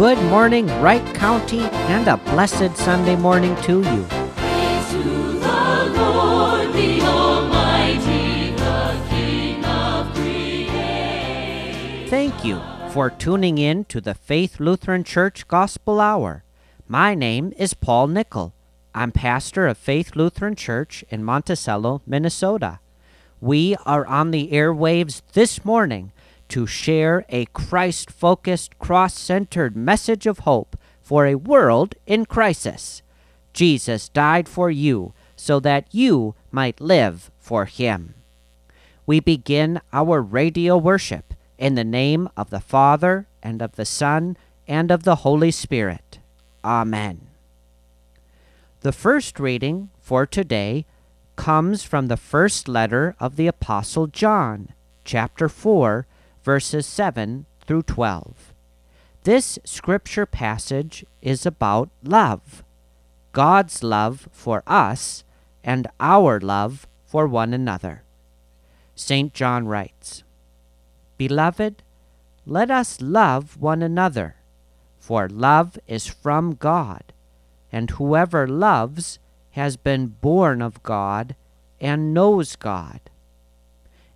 good morning, Wright County, and a blessed Sunday morning to you. Thank you for tuning in to the Faith Lutheran Church Gospel Hour. My name is Paul Nickel. I'm pastor of Faith Lutheran Church in Monticello, Minnesota. We are on the airwaves this morning to share a Christ focused, cross centered message of hope for a world in crisis. Jesus died for you so that you might live for him. We begin our radio worship in the name of the Father, and of the Son, and of the Holy Spirit. Amen. The first reading for today comes from the first letter of the Apostle John, chapter 4, verses 7 through 12. This scripture passage is about love God's love for us and our love for one another. St. John writes, Beloved, let us love one another, for love is from God, and whoever loves has been born of God and knows God.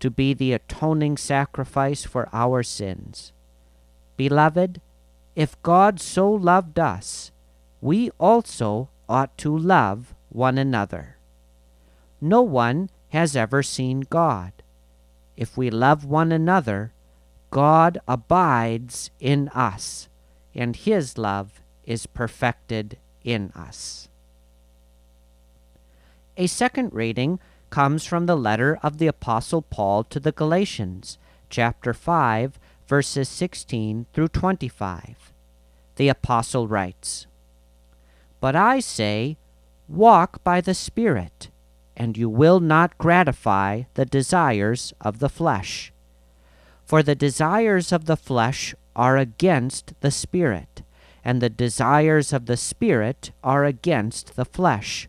to be the atoning sacrifice for our sins. Beloved, if God so loved us, we also ought to love one another. No one has ever seen God. If we love one another, God abides in us, and his love is perfected in us. A second reading comes from the letter of the Apostle Paul to the Galatians, chapter 5, verses 16 through 25. The Apostle writes, But I say, walk by the Spirit, and you will not gratify the desires of the flesh. For the desires of the flesh are against the Spirit, and the desires of the Spirit are against the flesh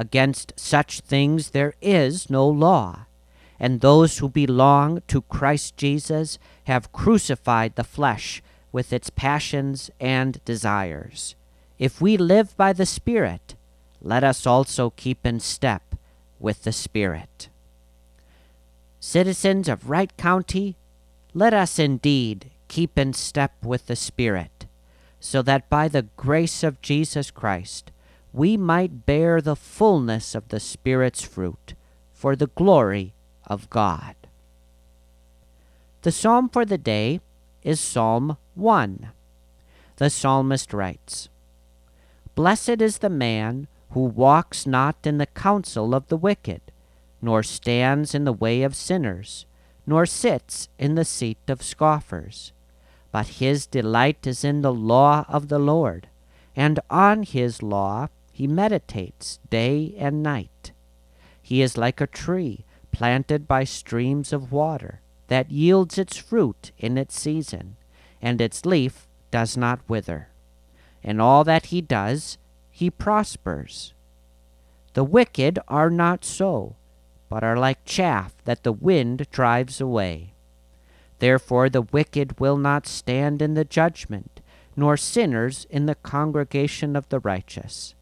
Against such things there is no law, and those who belong to Christ Jesus have crucified the flesh with its passions and desires. If we live by the Spirit, let us also keep in step with the Spirit. Citizens of Wright County, let us indeed keep in step with the Spirit, so that by the grace of Jesus Christ, we might bear the fullness of the Spirit's fruit for the glory of God. The psalm for the day is Psalm 1. The psalmist writes Blessed is the man who walks not in the counsel of the wicked, nor stands in the way of sinners, nor sits in the seat of scoffers. But his delight is in the law of the Lord, and on his law he meditates day and night. He is like a tree planted by streams of water that yields its fruit in its season, and its leaf does not wither. In all that he does, he prospers. The wicked are not so, but are like chaff that the wind drives away. Therefore the wicked will not stand in the judgment, nor sinners in the congregation of the righteous.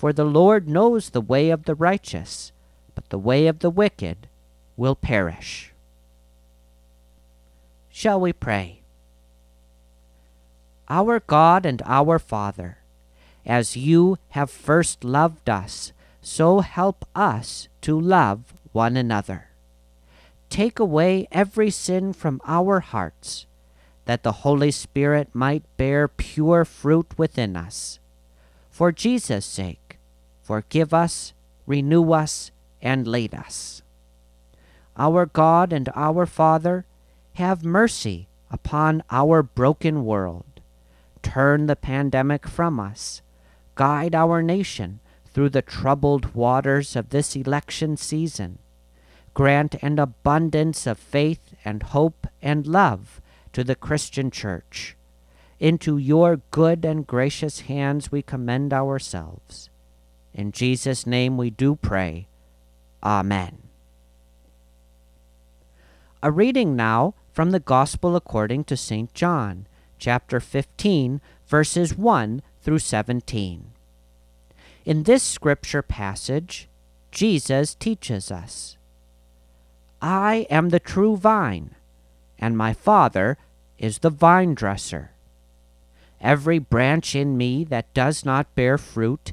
For the Lord knows the way of the righteous, but the way of the wicked will perish. Shall we pray? Our God and our Father, as you have first loved us, so help us to love one another. Take away every sin from our hearts, that the Holy Spirit might bear pure fruit within us. For Jesus' sake, forgive us, renew us, and lead us. Our God and our Father, have mercy upon our broken world. Turn the pandemic from us. Guide our nation through the troubled waters of this election season. Grant an abundance of faith and hope and love to the Christian Church. Into your good and gracious hands we commend ourselves. In Jesus' name we do pray. Amen. A reading now from the Gospel according to St. John, chapter 15, verses 1 through 17. In this scripture passage, Jesus teaches us I am the true vine, and my Father is the vine dresser. Every branch in me that does not bear fruit,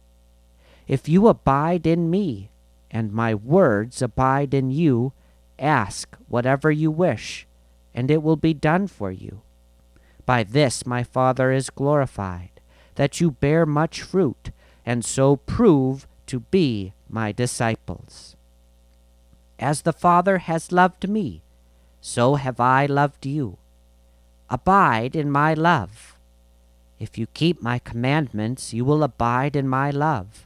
If you abide in me, and my words abide in you, ask whatever you wish, and it will be done for you. By this my Father is glorified, that you bear much fruit, and so prove to be my disciples. As the Father has loved me, so have I loved you. Abide in my love. If you keep my commandments, you will abide in my love,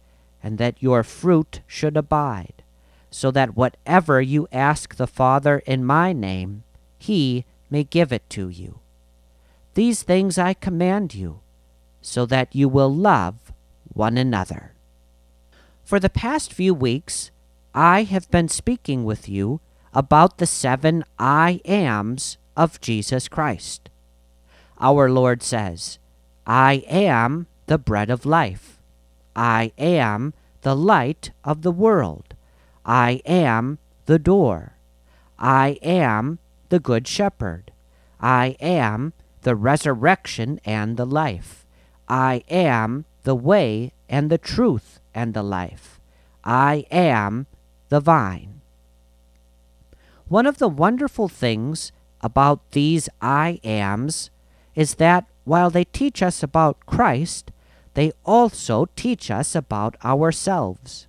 and that your fruit should abide, so that whatever you ask the Father in my name, he may give it to you. These things I command you, so that you will love one another. For the past few weeks, I have been speaking with you about the seven I ams of Jesus Christ. Our Lord says, I am the bread of life. I am the light of the world. I am the door. I am the good shepherd. I am the resurrection and the life. I am the way and the truth and the life. I am the vine. One of the wonderful things about these I ams is that while they teach us about Christ, they also teach us about ourselves.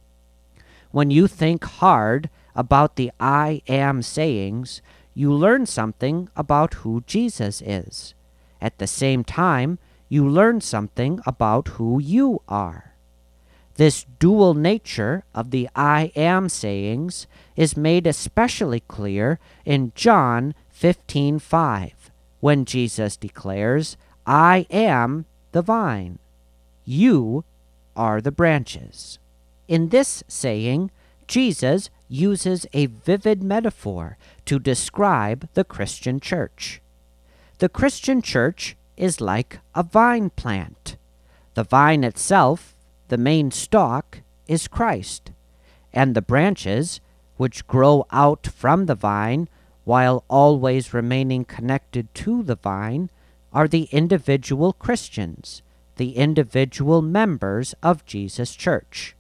When you think hard about the I am sayings, you learn something about who Jesus is. At the same time, you learn something about who you are. This dual nature of the I am sayings is made especially clear in John 15:5 when Jesus declares, "I am the vine; you are the branches." In this saying, Jesus uses a vivid metaphor to describe the Christian church. The Christian church is like a vine plant. The vine itself, the main stalk, is Christ, and the branches, which grow out from the vine while always remaining connected to the vine, are the individual Christians, the individual members of Jesus' church.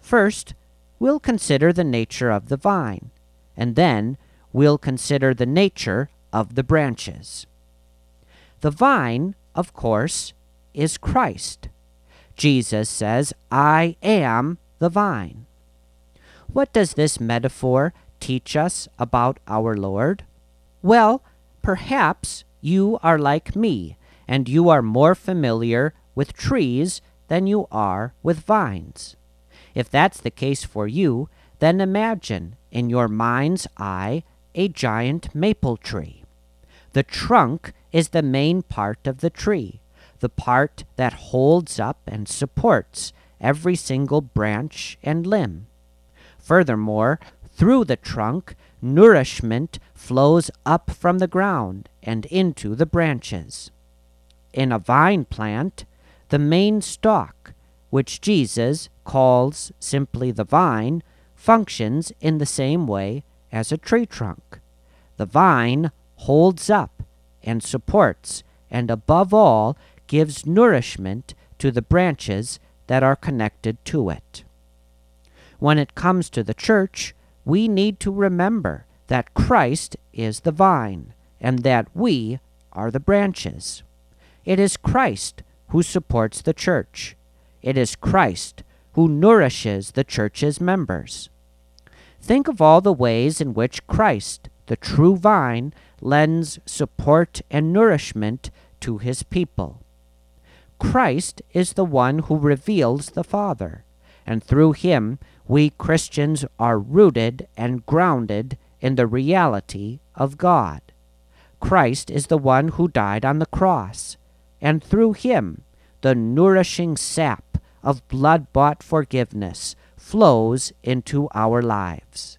First, we'll consider the nature of the vine, and then we'll consider the nature of the branches. The vine, of course, is Christ. Jesus says, I am the vine. What does this metaphor teach us about our Lord? Well, perhaps you are like me, and you are more familiar with trees than you are with vines. If that's the case for you, then imagine in your mind's eye a giant maple tree. The trunk is the main part of the tree, the part that holds up and supports every single branch and limb. Furthermore, through the trunk, nourishment flows up from the ground and into the branches. In a vine plant, the main stalk, which Jesus calls simply the vine, functions in the same way as a tree trunk. The vine holds up and supports, and above all, gives nourishment to the branches that are connected to it. When it comes to the church, we need to remember that Christ is the vine and that we are the branches. It is Christ who supports the church. It is Christ who nourishes the church's members. Think of all the ways in which Christ, the true vine, lends support and nourishment to his people. Christ is the one who reveals the Father, and through him we Christians are rooted and grounded in the reality of God. Christ is the one who died on the cross, and through him the nourishing sap of blood bought forgiveness flows into our lives.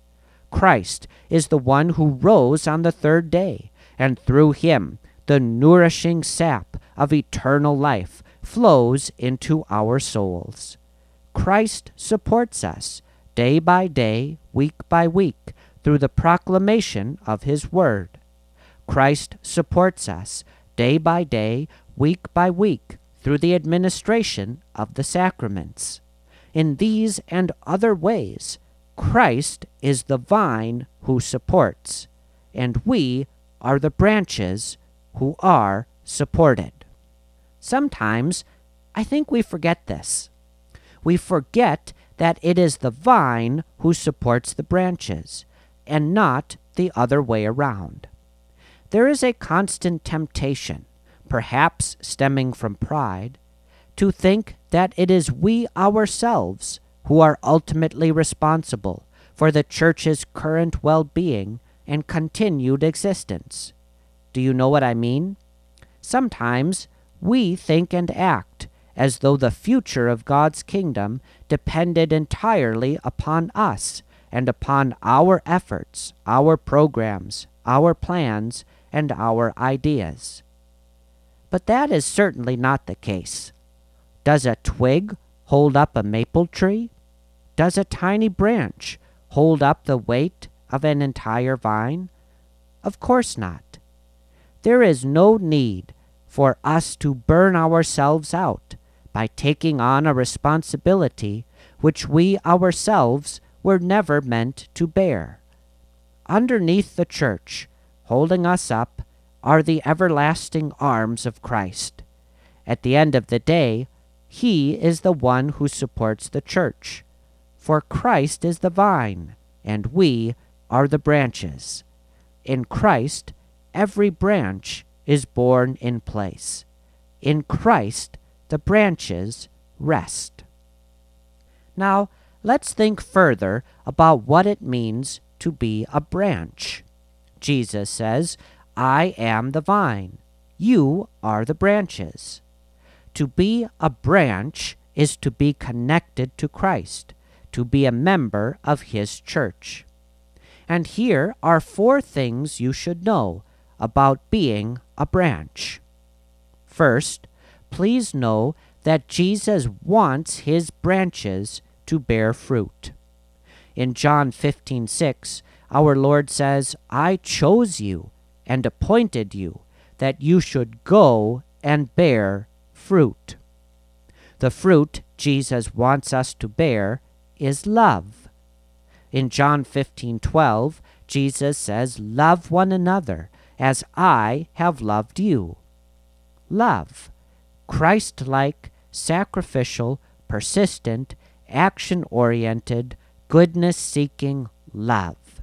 Christ is the one who rose on the third day, and through him the nourishing sap of eternal life flows into our souls. Christ supports us day by day, week by week, through the proclamation of his word. Christ supports us day by day, week by week, through the administration of the sacraments. In these and other ways, Christ is the vine who supports, and we are the branches who are supported. Sometimes I think we forget this. We forget that it is the vine who supports the branches, and not the other way around. There is a constant temptation, perhaps stemming from pride, to think that it is we ourselves who are ultimately responsible for the church's current well being and continued existence. Do you know what I mean? Sometimes we think and act as though the future of God's kingdom depended entirely upon us and upon our efforts, our programs, our plans, and our ideas. But that is certainly not the case. Does a twig hold up a maple tree? Does a tiny branch hold up the weight of an entire vine? Of course not. There is no need for us to burn ourselves out by taking on a responsibility which we ourselves were never meant to bear. Underneath the church, holding us up, are the everlasting arms of Christ. At the end of the day, He is the one who supports the church. For Christ is the vine, and we are the branches. In Christ, every branch is borne in place. In Christ, the branches rest. Now, let's think further about what it means to be a branch. Jesus says, I am the vine, you are the branches. To be a branch is to be connected to Christ, to be a member of His church. And here are four things you should know about being a branch. First, please know that Jesus wants His branches to bear fruit. In John 15 6, our Lord says, I chose you and appointed you that you should go and bear fruit. The fruit Jesus wants us to bear is love. In John 15:12, Jesus says, "Love one another as I have loved you." Love, Christ-like, sacrificial, persistent, action-oriented, goodness-seeking love.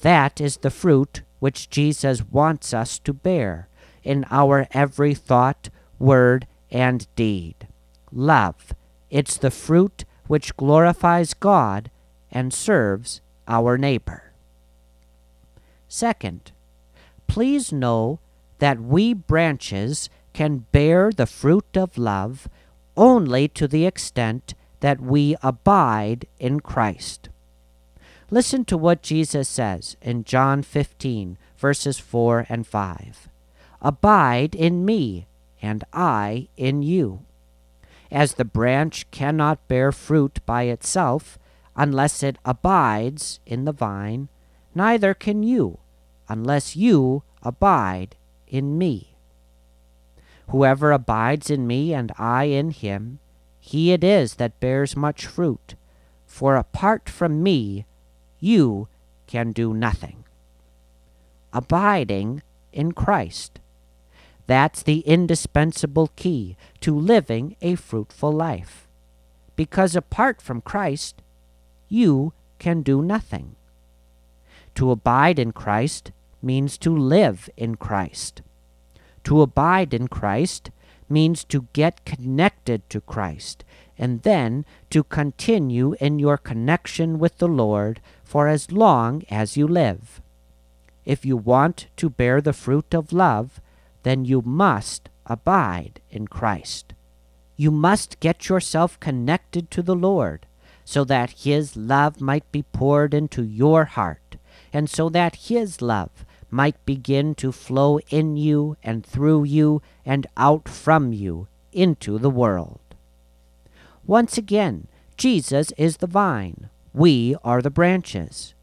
That is the fruit which Jesus wants us to bear in our every thought, word, and deed. Love, it's the fruit which glorifies God and serves our neighbor. Second, please know that we branches can bear the fruit of love only to the extent that we abide in Christ. Listen to what Jesus says in John 15, verses 4 and 5. Abide in me, and I in you. As the branch cannot bear fruit by itself unless it abides in the vine, neither can you unless you abide in me. Whoever abides in me and I in him, he it is that bears much fruit. For apart from me, you can do nothing. Abiding in Christ. That's the indispensable key to living a fruitful life. Because apart from Christ, you can do nothing. To abide in Christ means to live in Christ. To abide in Christ means to get connected to Christ and then to continue in your connection with the Lord for as long as you live. If you want to bear the fruit of love, then you must abide in Christ. You must get yourself connected to the Lord so that His love might be poured into your heart, and so that His love might begin to flow in you and through you and out from you into the world. Once again, Jesus is the vine, we are the branches.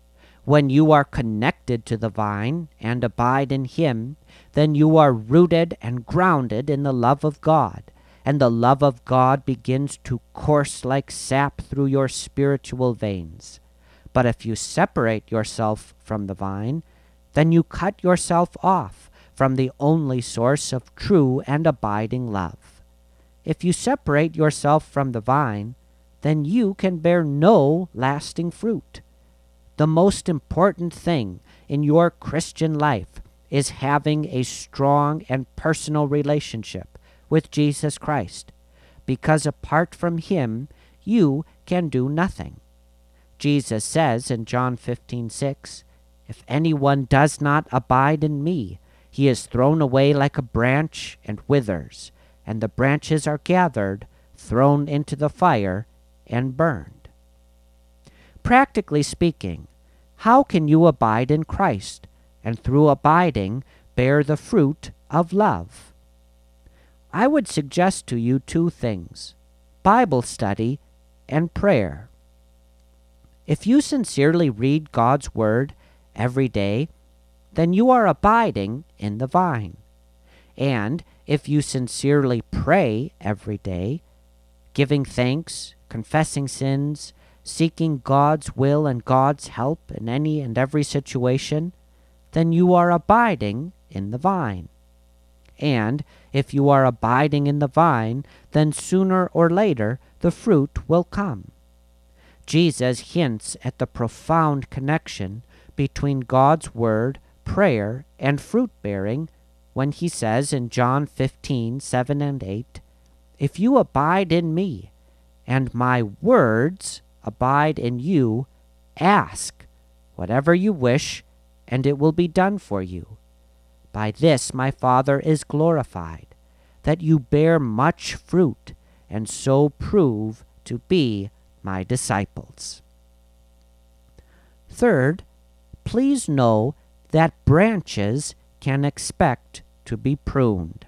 When you are connected to the vine and abide in Him, then you are rooted and grounded in the love of God, and the love of God begins to course like sap through your spiritual veins. But if you separate yourself from the vine, then you cut yourself off from the only source of true and abiding love. If you separate yourself from the vine, then you can bear no lasting fruit. The most important thing in your Christian life is having a strong and personal relationship with Jesus Christ, because apart from Him, you can do nothing. Jesus says in John 15 6, If anyone does not abide in me, he is thrown away like a branch and withers, and the branches are gathered, thrown into the fire, and burned. Practically speaking, how can you abide in Christ and through abiding bear the fruit of love? I would suggest to you two things Bible study and prayer. If you sincerely read God's Word every day, then you are abiding in the vine. And if you sincerely pray every day, giving thanks, confessing sins, seeking God's will and God's help in any and every situation, then you are abiding in the vine. And if you are abiding in the vine, then sooner or later the fruit will come. Jesus hints at the profound connection between God's Word, prayer, and fruit bearing when he says in John 15 7 and 8, If you abide in me, and my words abide in you, ask whatever you wish, and it will be done for you. By this my Father is glorified, that you bear much fruit, and so prove to be my disciples. Third, please know that branches can expect to be pruned.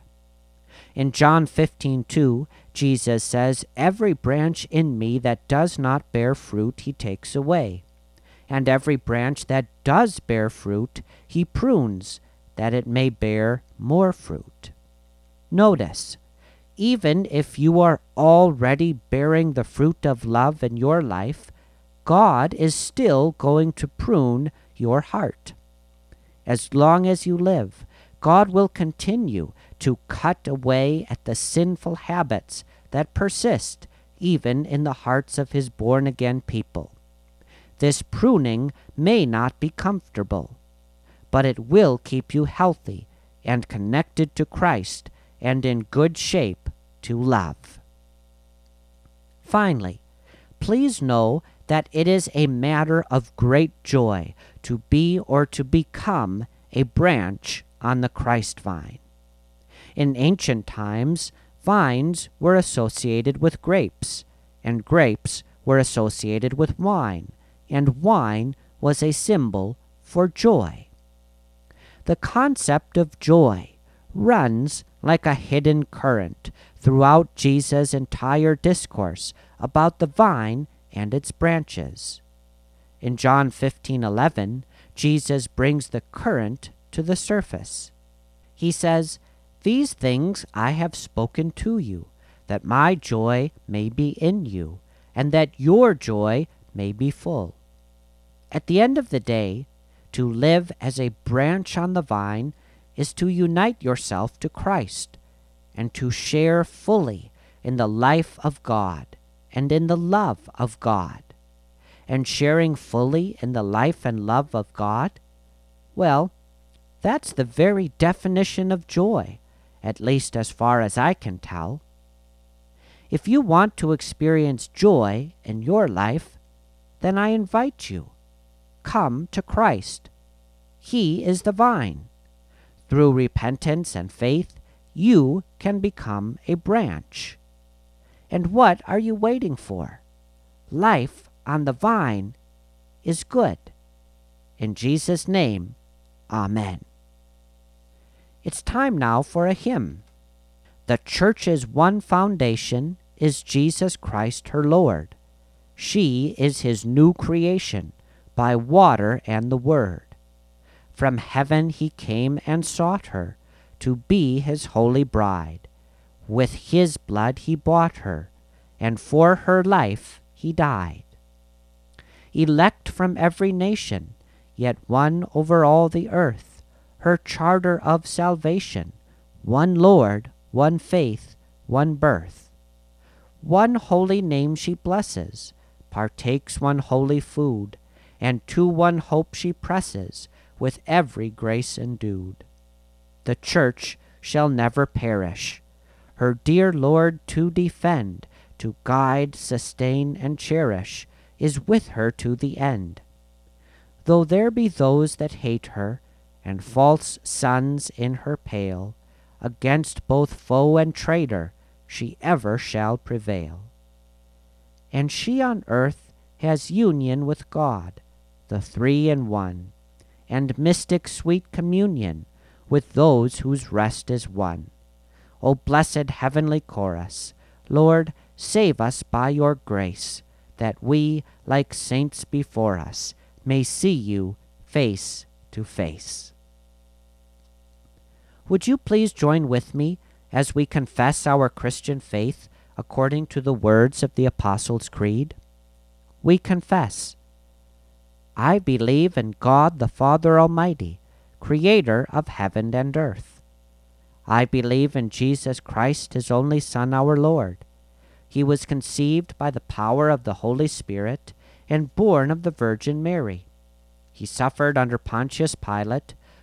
In John 15 2, Jesus says, Every branch in me that does not bear fruit, he takes away. And every branch that does bear fruit, he prunes, that it may bear more fruit. Notice, even if you are already bearing the fruit of love in your life, God is still going to prune your heart. As long as you live, God will continue to cut away at the sinful habits that persist even in the hearts of his born again people. This pruning may not be comfortable, but it will keep you healthy and connected to Christ and in good shape to love. Finally, please know that it is a matter of great joy to be or to become a branch on the Christ vine. In ancient times, vines were associated with grapes, and grapes were associated with wine, and wine was a symbol for joy. The concept of joy runs like a hidden current throughout Jesus' entire discourse about the vine and its branches. In John 15:11, Jesus brings the current to the surface. He says, These things I have spoken to you, that my joy may be in you, and that your joy may be full. At the end of the day, to live as a branch on the vine is to unite yourself to Christ and to share fully in the life of God and in the love of God. And sharing fully in the life and love of God, well, that's the very definition of joy, at least as far as I can tell. If you want to experience joy in your life, then I invite you. Come to Christ. He is the vine. Through repentance and faith, you can become a branch. And what are you waiting for? Life on the vine is good. In Jesus' name, Amen. It's time now for a hymn. The church's one foundation is Jesus Christ her Lord. She is his new creation by water and the word. From heaven he came and sought her to be his holy bride. With his blood he bought her, and for her life he died. Elect from every nation, yet one over all the earth her charter of salvation one Lord, one faith, one birth. One holy name she blesses, partakes one holy food, and to one hope she presses, with every grace endued. The church shall never perish, her dear Lord to defend, to guide, sustain, and cherish, is with her to the end. Though there be those that hate her, and false sons in her pale, against both foe and traitor she ever shall prevail. And she on earth has union with God, the three in one, and mystic sweet communion with those whose rest is won. O blessed heavenly chorus, Lord, save us by your grace, that we, like saints before us, may see you face to face. Would you please join with me as we confess our Christian faith according to the words of the Apostles' Creed? We confess, I believe in God the Father Almighty, creator of heaven and earth. I believe in Jesus Christ, his only Son, our Lord. He was conceived by the power of the Holy Spirit and born of the Virgin Mary. He suffered under Pontius Pilate,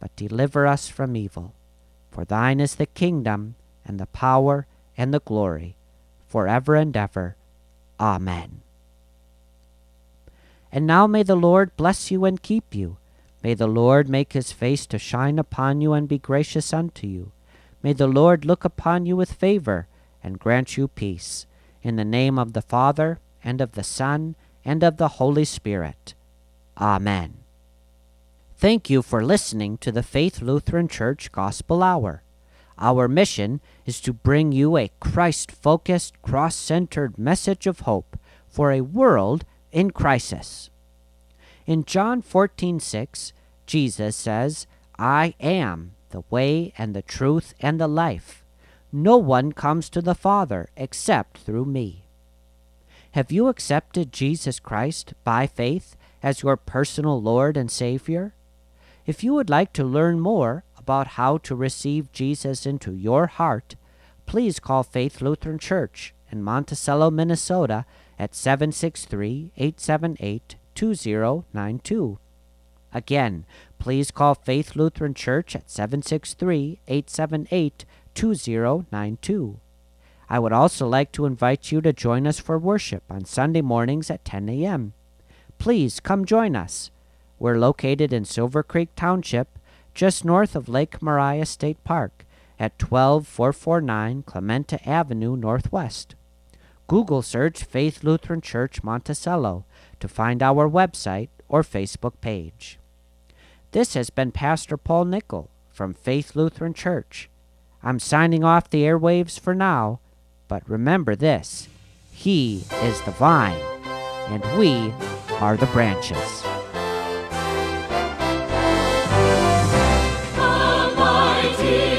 but deliver us from evil. For thine is the kingdom, and the power, and the glory, forever and ever. Amen. And now may the Lord bless you and keep you. May the Lord make his face to shine upon you and be gracious unto you. May the Lord look upon you with favor and grant you peace. In the name of the Father, and of the Son, and of the Holy Spirit. Amen. Thank you for listening to the Faith Lutheran Church Gospel Hour. Our mission is to bring you a Christ focused, cross centered message of hope for a world in crisis. In John 14 6, Jesus says, I am the way and the truth and the life. No one comes to the Father except through me. Have you accepted Jesus Christ by faith as your personal Lord and Savior? If you would like to learn more about how to receive Jesus into your heart, please call Faith Lutheran Church in Monticello, Minnesota at 763 878 2092. Again, please call Faith Lutheran Church at 763 878 2092. I would also like to invite you to join us for worship on Sunday mornings at 10 a.m. Please come join us. We're located in Silver Creek Township, just north of Lake Maria State Park at 12449 Clementa Avenue Northwest. Google search Faith Lutheran Church Monticello to find our website or Facebook page. This has been Pastor Paul Nickel from Faith Lutheran Church. I'm signing off the airwaves for now, but remember this He is the vine, and we are the branches. Force